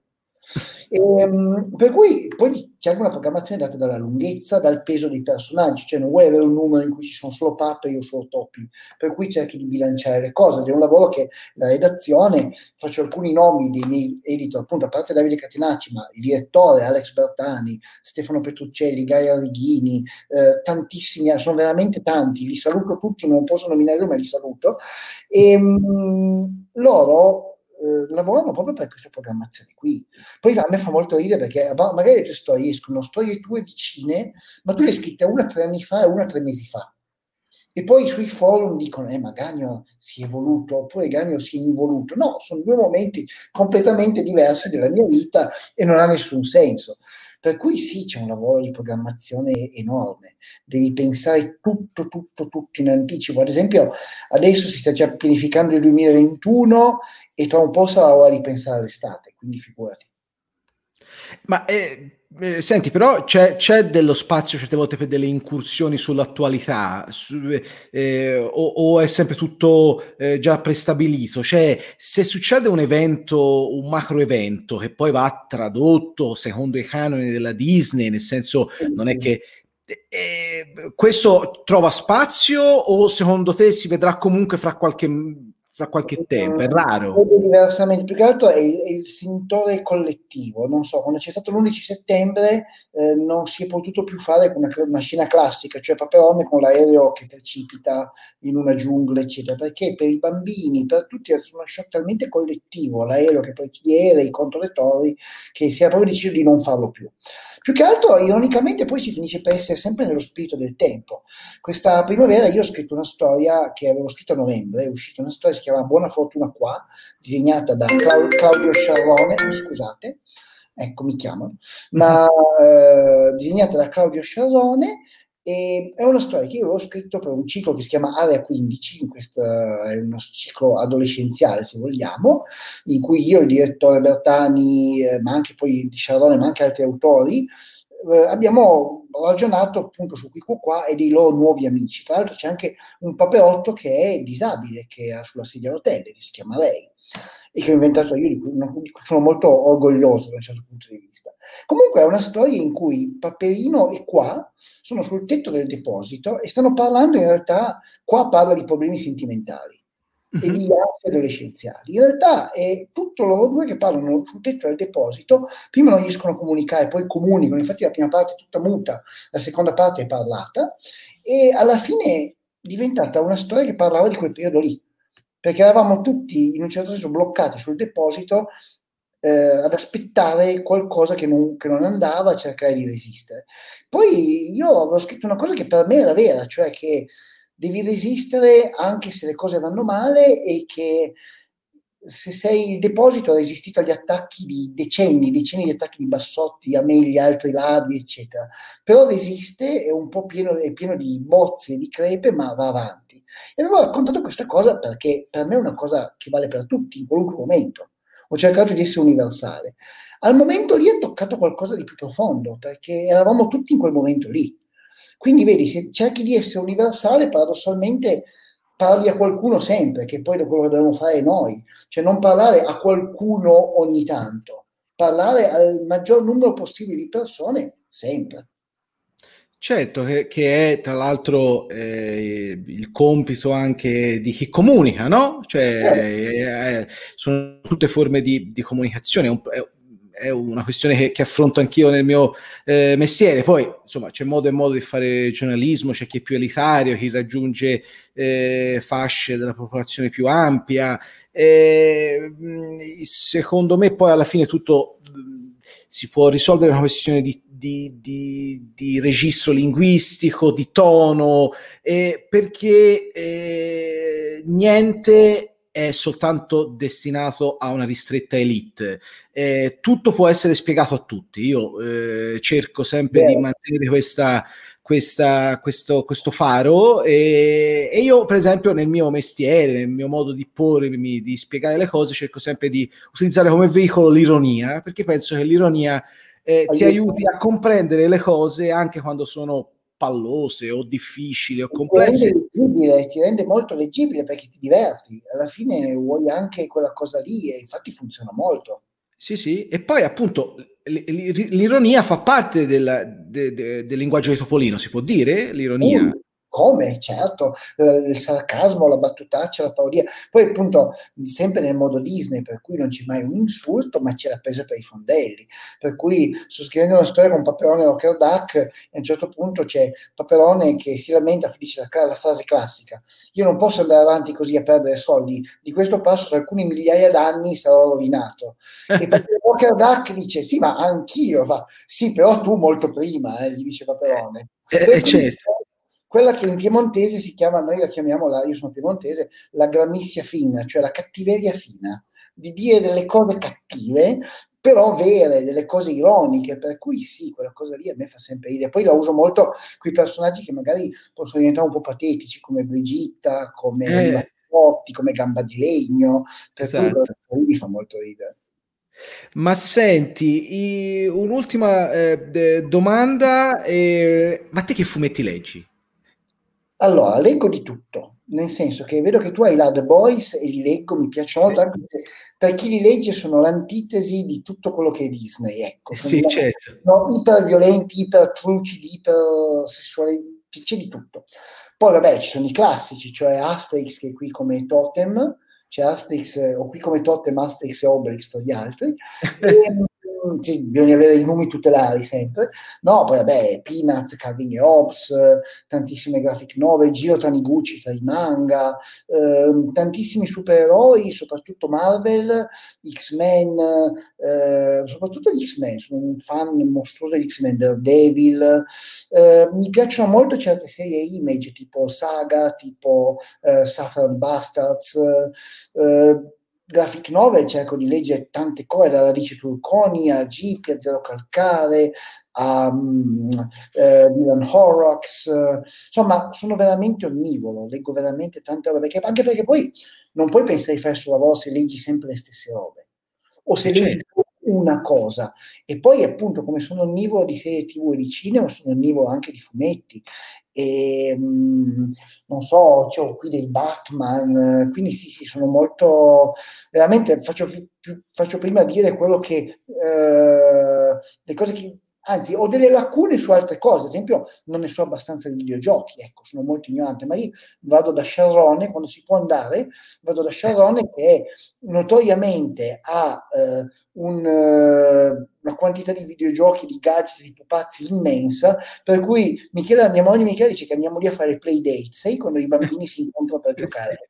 S2: E, um, per cui poi c'è anche una programmazione data dalla lunghezza, dal peso dei personaggi, cioè non vuoi avere un numero in cui ci sono solo pappe e o solo topi, per cui cerchi di bilanciare le cose. Ed è un lavoro che la redazione, faccio alcuni nomi dei miei editor, appunto a parte Davide Catenacci, ma il direttore Alex Bertani, Stefano Petruccelli, Gaia Righini, eh, tantissimi, sono veramente tanti, li saluto tutti, non posso nominare ma li saluto. E, um, loro eh, lavorano proprio per queste programmazioni qui. Poi a me fa molto ridere perché magari le tue storie escono, storie tue vicine, ma tu le hai scritte una tre anni fa e una tre mesi fa. E poi sui forum dicono, eh, ma Gagno si è evoluto, oppure Gagno si è involuto. No, sono due momenti completamente diversi della mia vita e non ha nessun senso. Per cui sì, c'è un lavoro di programmazione enorme, devi pensare tutto, tutto, tutto in anticipo. Ad esempio, adesso si sta già pianificando il 2021 e tra un po' sarà ora di pensare all'estate, quindi figurati.
S1: Ma eh, eh, senti, però c'è, c'è, dello spazio certe volte per delle incursioni sull'attualità su, eh, o, o, è sempre tutto eh, già prestabilito? Cioè, se succede un evento, un macro evento che poi va tradotto secondo i canoni della Disney, nel senso non è che eh, questo trova spazio o secondo te si vedrà comunque fra qualche fra qualche tempo, è raro.
S2: Diversamente, più che altro è il, è il sentore collettivo, non so, quando c'è stato l'11 settembre eh, non si è potuto più fare una, una scena classica, cioè Paperone con l'aereo che precipita in una giungla, eccetera, perché per i bambini, per tutti è uno shock talmente collettivo, l'aereo che precipita, gli aerei contro le torri, che si è proprio deciso di non farlo più. Più che altro, ironicamente, poi si finisce per essere sempre nello spirito del tempo. Questa primavera io ho scritto una storia che avevo scritto a novembre, è uscita una storia chiama Buona fortuna qua, disegnata da Claudio Sciarrone, scusate, ecco mi chiamano, ma eh, disegnata da Claudio Sciarrone E è una storia che io ho scritto per un ciclo che si chiama Area 15, questo è uno ciclo adolescenziale se vogliamo, in cui io, il direttore Bertani, eh, ma anche poi di Chardone, ma anche altri autori, eh, abbiamo ragionato appunto su Quico qua e dei loro nuovi amici. Tra l'altro c'è anche un paperotto che è disabile, che era sulla sedia a rotelle, che si chiama lei e che ho inventato io, di cui, sono molto orgoglioso da un certo punto di vista. Comunque è una storia in cui Paperino e qua sono sul tetto del deposito e stanno parlando in realtà, qua parla di problemi sentimentali. E di arte adolescenziali. In realtà è tutto loro due che parlano sul tetto del deposito, prima non riescono a comunicare, poi comunicano, infatti la prima parte è tutta muta, la seconda parte è parlata e alla fine è diventata una storia che parlava di quel periodo lì perché eravamo tutti in un certo senso bloccati sul deposito eh, ad aspettare qualcosa che non, che non, andava, a cercare di resistere. Poi io avevo scritto una cosa che per me era vera, cioè che devi resistere anche se le cose vanno male e che se sei il deposito ha resistito agli attacchi di decenni, decenni di attacchi di Bassotti, Amelia, altri ladri, eccetera. Però resiste, è un po' pieno, è pieno di bozze, di crepe, ma va avanti. E avevo raccontato questa cosa perché per me è una cosa che vale per tutti, in qualunque momento. Ho cercato di essere universale. Al momento lì è toccato qualcosa di più profondo, perché eravamo tutti in quel momento lì. Quindi vedi, se cerchi di essere universale, paradossalmente parli a qualcuno sempre, che poi è quello che dobbiamo fare noi, cioè non parlare a qualcuno ogni tanto, parlare al maggior numero possibile di persone sempre.
S1: Certo, che, che è tra l'altro eh, il compito anche di chi comunica, no? Cioè, eh. Eh, sono tutte forme di, di comunicazione, è, è una questione che, che, affronto anch'io nel mio eh, mestiere. Poi, insomma, c'è modo e modo di fare giornalismo, c'è chi è più elitario, chi raggiunge eh, fasce della popolazione più ampia. Eh, secondo me, poi alla fine tutto si può risolvere una questione di di, di, di registro linguistico, di tono, eh, perché eh, niente è soltanto destinato a una ristretta elite. Eh, tutto può essere spiegato a tutti. Io eh, cerco sempre Beh. di mantenere questa, questa, questo, questo, faro e, e, io, per esempio, nel mio mestiere, nel mio modo di pormi, di spiegare le cose, cerco sempre di utilizzare come veicolo l'ironia, perché penso che l'ironia eh, ti aiuti a comprendere le cose anche quando sono pallose o difficili o complesse.
S2: Ti rende, ti rende molto leggibile perché ti diverti, alla fine vuoi anche quella cosa lì e infatti funziona molto.
S1: Sì, sì, e poi appunto l'ironia fa parte del, de, de, del linguaggio di Topolino, si può dire? L'ironia?
S2: Come, certo, eh, il sarcasmo, la battutaccia, la parodia. Poi appunto sempre nel modo Disney, per cui non c'è mai un insulto, ma c'è la presa per i fondelli. Per cui sto scrivendo una storia con Paperone e Rocker Duck e a un certo punto c'è Paperone che si lamenta, dice la, la frase classica, io non posso andare avanti così a perdere soldi, di questo passo tra alcuni migliaia d'anni sarò rovinato. E Rocker Duck dice, sì, ma anch'io, va. sì, però tu molto prima, eh, gli dice Paperone.
S1: Eh, eh certo
S2: quella che in piemontese si chiama, noi la chiamiamo, la, io sono piemontese, la grammissia fina, cioè la cattiveria fina, di dire delle cose cattive, però vere, delle cose ironiche, per cui sì, quella cosa lì a me fa sempre ridere. Poi la uso molto con i personaggi che magari possono diventare un po' patetici, come Brigitta, come eh. Motti, come Gamba di Legno, per esatto. cui mi fa molto ridere.
S1: Ma senti, i, un'ultima eh, domanda, eh, ma te che fumetti leggi?
S2: Allora, leggo di tutto, nel senso che vedo che tu hai là The Boys e li leggo, mi piacciono sì. molto, per chi li legge sono l'antitesi di tutto quello che è Disney, ecco.
S1: Sì, certo.
S2: No, iper violenti, iper trucidi, iper sessuali, c'è di tutto. Poi vabbè, ci sono i classici, cioè Asterix che è qui come totem, c'è Asterix, o qui come totem Asterix e Obelix tra gli altri, e, sì, bisogna avere i nomi tutelari sempre, no, poi vabbè, Peanuts, Calvin e Hobbes, tantissime graphic novel, Giro Taniguchi tra i manga, eh, tantissimi supereroi, soprattutto Marvel, X-Men, eh, soprattutto gli X-Men, sono un fan mostruoso degli X-Men, Daredevil, eh, mi piacciono molto certe serie image tipo Saga, tipo eh, Suffer Bastards, eh, graphic novel cerco di leggere tante cose, da Radice Turconi a Jeep, a Zero Calcare, a um, eh, Dylan Horrocks, insomma sono veramente onnivoro, leggo veramente tante robe, perché, anche perché poi non puoi pensare di fare questo lavoro se leggi sempre le stesse robe, o se leggi certo. Una cosa, e poi appunto come sono onnivoro di serie tv e di cinema, sono onnivoro anche di fumetti, e mh, non so, ho qui dei Batman, quindi sì, sì, sono molto, veramente faccio, faccio prima dire quello che, eh, le cose che, anzi, ho delle lacune su altre cose, ad esempio non ne so abbastanza di videogiochi, ecco, sono molto ignorante, ma io vado da Sharrone, quando si può andare, vado da Sharrone che notoriamente ha eh, un, uh, una quantità di videogiochi, di gadget, di pupazzi immensa, per cui Michele, mia moglie Michele dice che andiamo lì a fare play date, sai, quando i bambini si incontrano per giocare.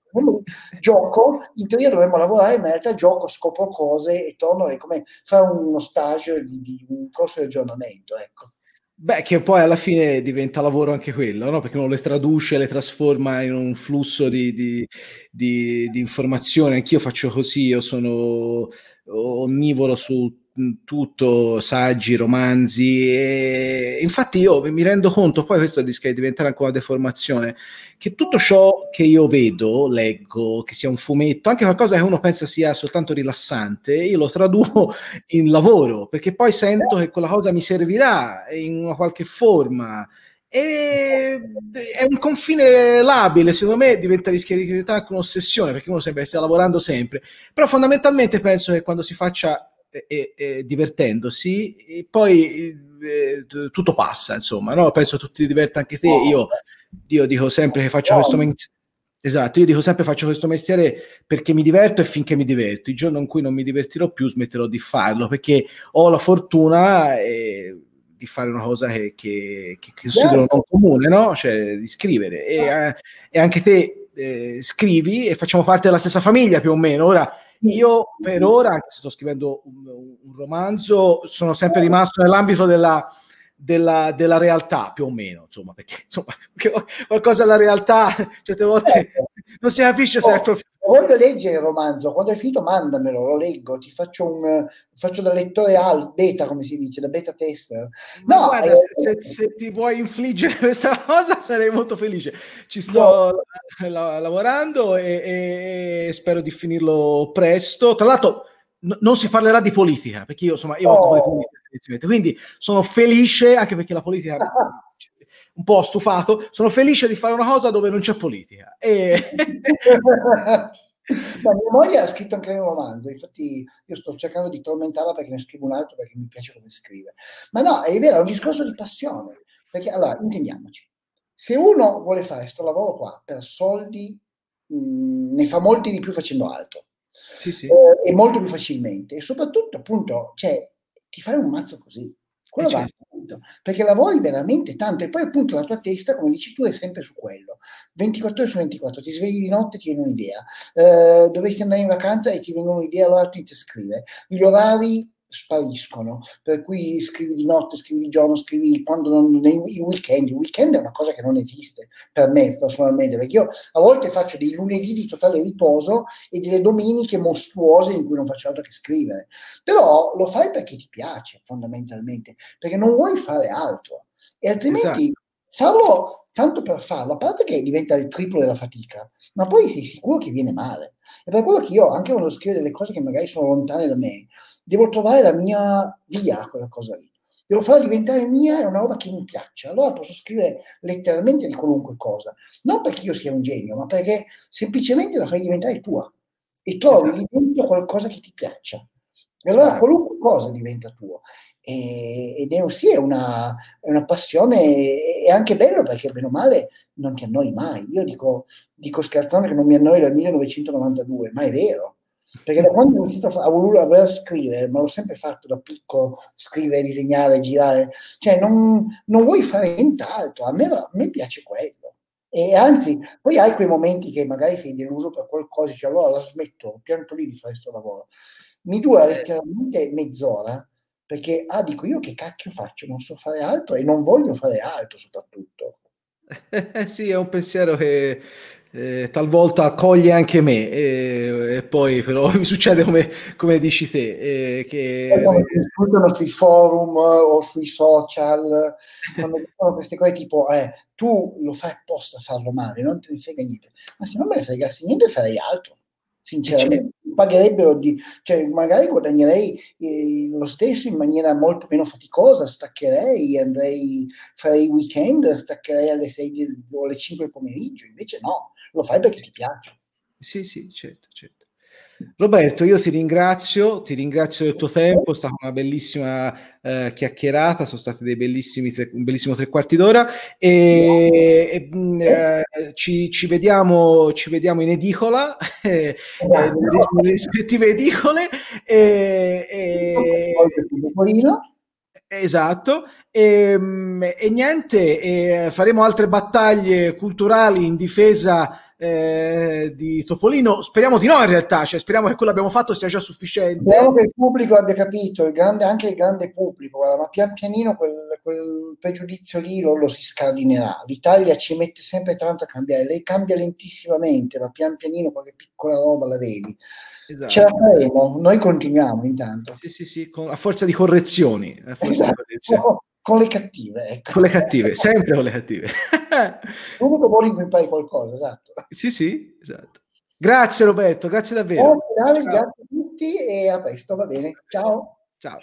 S2: Gioco, in teoria dovremmo lavorare, ma in realtà gioco, scopro cose e torno, è come fare uno stage di, di un corso di aggiornamento, ecco.
S1: Beh, che poi alla fine diventa lavoro anche quello, no? Perché uno le traduce, le trasforma in un flusso di, di, di, di informazioni. Anch'io faccio così, io sono onnivoro su tutto, saggi, romanzi. E infatti io mi rendo conto, poi questo rischia di diventare anche una deformazione, che tutto ciò che io vedo, leggo, che sia un fumetto, anche qualcosa che uno pensa sia soltanto rilassante, io lo traduco in lavoro, perché poi sento che quella cosa mi servirà in una qualche forma. E è un confine labile, secondo me diventa rischia di diventare anche un'ossessione perché uno sembra stare lavorando sempre. Però fondamentalmente penso che quando si faccia eh, eh, divertendosi, poi eh, tutto passa, insomma, no? penso tu ti diverta anche te. Io, io dico sempre che faccio questo mestiere. Esatto, io dico sempre faccio questo mestiere perché mi diverto e finché mi diverto. Il giorno in cui non mi divertirò più smetterò di farlo perché ho la fortuna eh, di fare una cosa che, che, che considero non comune, no? Cioè di scrivere. E, eh, e anche te eh, scrivi e facciamo parte della stessa famiglia più o meno. Ora, io per ora, anche se sto scrivendo un, un romanzo, sono sempre rimasto nell'ambito della, della, della, realtà, più o meno, insomma, perché insomma, qualcosa della realtà certe volte certo. non si capisce se è proprio
S2: voglio leggere il romanzo, quando hai finito mandamelo, lo leggo, ti faccio, un, faccio da lettore al beta, come si dice, da beta tester.
S1: No, guarda, eh, se, se, ti vuoi infliggere questa cosa sarei molto felice. Ci sto no. la, lavorando e, e, spero di finirlo presto. Tra l'altro n- non si parlerà di politica, perché io insomma io oh. ho politica, quindi sono felice anche perché la politica un po' stufato, sono felice di fare una cosa dove non c'è politica. E...
S2: Ma mia moglie ha scritto anche un romanzo, infatti io sto cercando di tormentarla perché ne scrivo un altro perché mi piace come scrive. Ma no, è vero, è un discorso di passione, perché allora, intendiamoci, se uno vuole fare questo lavoro qua per soldi, mh, ne fa molti di più facendo altro. Sì, sì. Eh, e molto più facilmente. E soprattutto, appunto, cioè, ti fai un mazzo così. Quello va, certo. Perché lavori veramente tanto e poi appunto la tua testa, come dici tu, è sempre su quello. 24 ore su 24, ti svegli di notte e ti viene un'idea. Eh, dovessi andare in vacanza e ti viene un'idea, allora tu inizi a scrivere. Gli orari spariscono, per cui scrivi di notte, scrivi di giorno, scrivi quando non, nei i weekend, il weekend è una cosa che non esiste per me personalmente, perché io a volte faccio dei lunedì di totale riposo e delle domeniche mostruose in cui non faccio altro che scrivere, però lo fai perché ti piace fondamentalmente, perché non vuoi fare altro e altrimenti esatto. farlo tanto per farlo, a parte che diventa il triplo della fatica, ma poi sei sicuro che viene male. E per quello che io, anche quando scrivo delle cose che magari sono lontane da me, devo trovare la mia via quella cosa lì. Devo farla diventare mia, è una roba che mi piaccia. Allora posso scrivere letteralmente di qualunque cosa. Non perché io sia un genio, ma perché semplicemente la fai diventare tua. E trovi esatto. dentro qualcosa che ti piaccia. E allora esatto. qualunque cosa diventa tuo. E, ed è, sì, è una, è una passione, è anche bello perché bene o male non ti annoi mai. Io dico, dico scherzando che non mi annoio dal 1992, ma è vero perché da quando ho iniziato a, voler, a voler scrivere, ma l'ho sempre fatto da piccolo, scrivere, disegnare, girare, cioè non, non vuoi fare nient'altro, a me, a me piace quello. E anzi, poi hai quei momenti che magari sei deluso per qualcosa, cioè allora la smetto, pianto lì di fare questo lavoro. Mi dura letteralmente mezz'ora, perché, ah, dico io che cacchio faccio, non so fare altro e non voglio fare altro soprattutto.
S1: sì, è un pensiero che eh, talvolta accoglie anche me e, e, poi però mi succede come, come dici te eh, che
S2: eh, sui forum o sui social quando dicono queste cose tipo eh, tu lo fai apposta a farlo male non te ne frega niente. Ma se non me ne fregassi niente farei altro sinceramente. Certo. pagherebbero di cioè magari guadagnerei eh, lo stesso in maniera molto meno faticosa staccherei andrei farei weekend staccherei alle 6 o alle 5 del pomeriggio invece no lo fai perché ti piace.
S1: Sì sì certo certo. Roberto, io ti ringrazio, ti ringrazio del tuo tempo, è stata una bellissima eh, chiacchierata, sono stati dei bellissimi tre, un bellissimo tre quarti d'ora e, e mm, eh, ci, ci, vediamo, ci vediamo in edicola, eh, nelle, nelle rispettive edicole. E, e, Esatto, e, mm, e niente, e faremo altre battaglie culturali in difesa eh, di Topolino. Speriamo di no, in realtà, cioè, speriamo che quello che abbiamo fatto sia già sufficiente.
S2: Speriamo che il pubblico abbia capito, il grande, anche il grande pubblico, guarda, ma pian pianino quel, quel pregiudizio lì lo, lo, si scardinerà. L'Italia ci mette sempre tanto a cambiare, lei cambia lentissimamente, ma pian pianino qualche piccola roba la vedi. Esatto. Ce la faremo, noi continuiamo intanto.
S1: Sì, sì, sì, con, a forza di correzioni. A forza
S2: esatto. di correzioni. Con le cattive, ecco.
S1: Con le cattive, sempre con le cattive.
S2: L'unico modo in cui impari qualcosa, esatto.
S1: Sì, sì, esatto. Grazie Roberto, grazie davvero.
S2: Grazie, grazie a tutti e a presto, va bene. Ciao.
S1: Ciao.